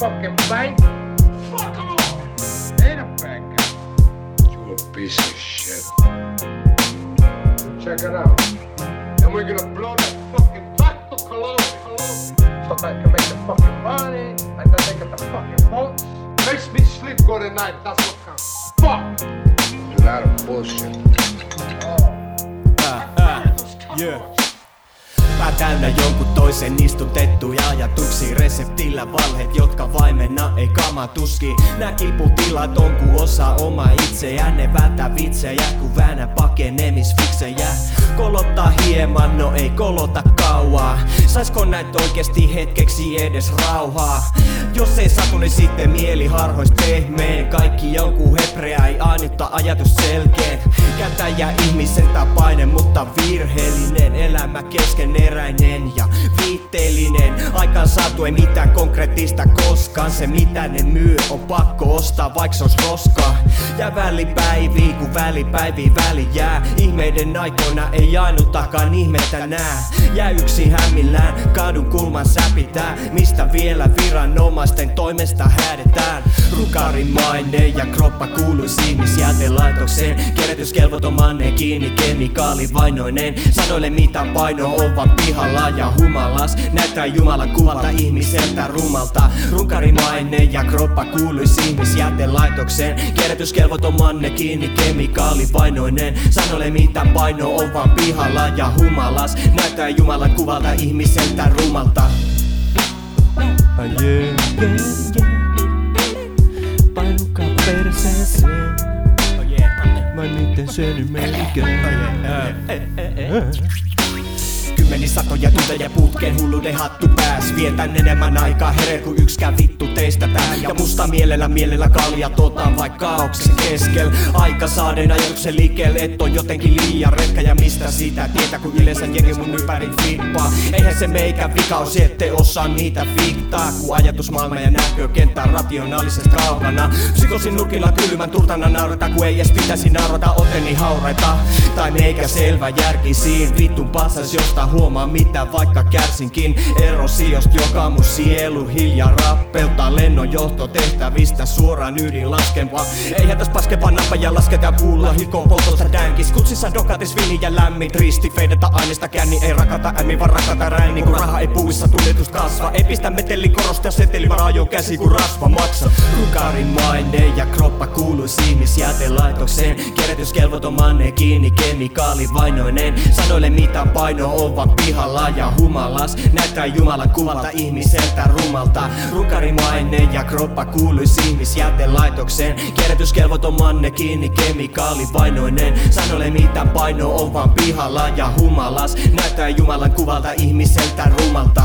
fucking bank? Fuck off! Ain't a bank. You a piece of shit. Check it out. And we're gonna blow that fucking back to Cologne, Cologne. So that I can make the fucking money, and then they get the fucking votes. Makes me sleep good at night, that's what counts. Fuck! A lot of bullshit. Ah, ah, yeah. Pää täynnä jonkun toisen istutettuja ajatuksia. Reseptillä valheet, jotka vaimenna ei kamatuski Nää kiputilat on ku osa oma itseään. Ne vältä vitsejä ku väännä pakenemisfiksejä Kolottaa hieman, no ei kolota kauaa. Saisko näitä oikeesti hetkeksi edes rauhaa? Jos ei satu, niin sitten mieli harhois pehmeen Kaikki jonkun hebrea, ei ainutta ajatus selkeet. Kätäjä ihmisen tapainen, mutta virheellinen. Elämä keskeneräinen ja viitteellinen. Aikaan saatu ei mitään konkreettista koskaan. Se mitä ne myy on pakko ostaa vaikka se ois roska. Ja välipäivi kun välipäivi väli jää. Ihmeiden aikoina ei ainutakaan ihmettä nää Jää yksin hämmillään kadun kulman säpitää Mistä vielä viranomaisten toimesta häädetään. Rukarin maine ja kroppa kuuluisi ihmisjätelaitokseen Kerätyskelvoton manne kiinni kemikaalivainoinen Sanoille mitä paino on vaan pihalla ja humalas. Näyttää Jumala kuvalta ihmiseltä rumalta. Runkari maine ja kroppa kuuluisi ihmisjätelaitokseen. Kerätyskelvoton manne kiinni kemikaalivainoinen Sanoille mitä paino on vaan pihalla ja humalas. Näyttää Jumala kuvalta ihmiseltä rumalta. Ah, yeah, yeah, yeah. Painukaa perseeseen. l'étincelle américaine. Eh, eh, eh, se. Kymmeni satoja tunteja putkeen hulluuden hattu pääs. Vietän enemmän aikaa hereillä kuin yksikään vittu teistä tää. Ja musta mielellä mielellä kalja otan vaikka kaauksen keskel. Aika saaden ajatuksen liikkeelle et on jotenkin liian retkä. Ja mistä sitä tietää kun yleensä jengi mun ympäri flippaa? Eihän se meikä vikaus ette osaa niitä fiktaa. Kun ajatusmaailma ja näkökenttä on rationaalisesti kaukana. Psykosin nurkilla kylmän turtana naurata kun ei edes pitäisi naurata oteni hauraita. Tai meikä selvä järki siinä vittun passas josta huomaa mitä vaikka kärsinkin. Erosiosta joka mun sielu hiljaa rappeltaa Lennon johtotehtävistä suoraan ydin laskempa Eihän täs paskeva nappa ja lasketa puulla hikoon poltosta dänkis. Kutsissa dokatis vini ja lämmit risti. Feideta aineesta känni ei rakata ämmi vaan rakata räini Kun raha ei puuissa tunnetus kasva. Ei pistä meteli korosta seteli vaan jo käsi kun rasva maksa. Rukarin maine ja kroppa kuuluisi ihmisjätelaitokseen Kerätyskelvoton manne kiinni kemikaalivainoinen Sanoille mitä paino on vaan pihalla ja humalas. Näyttää Jumalan kuvalta ihmiseltä rumalta. Runkari maine ja kroppa kuuluisi ihmisjätelaitokseen. Kerätyskelvoton manne kiinni kemikaalivainoinen Sanoille mitä paino on vaan pihalla ja humalas. Näyttää Jumalan kuvalta ihmiseltä rumalta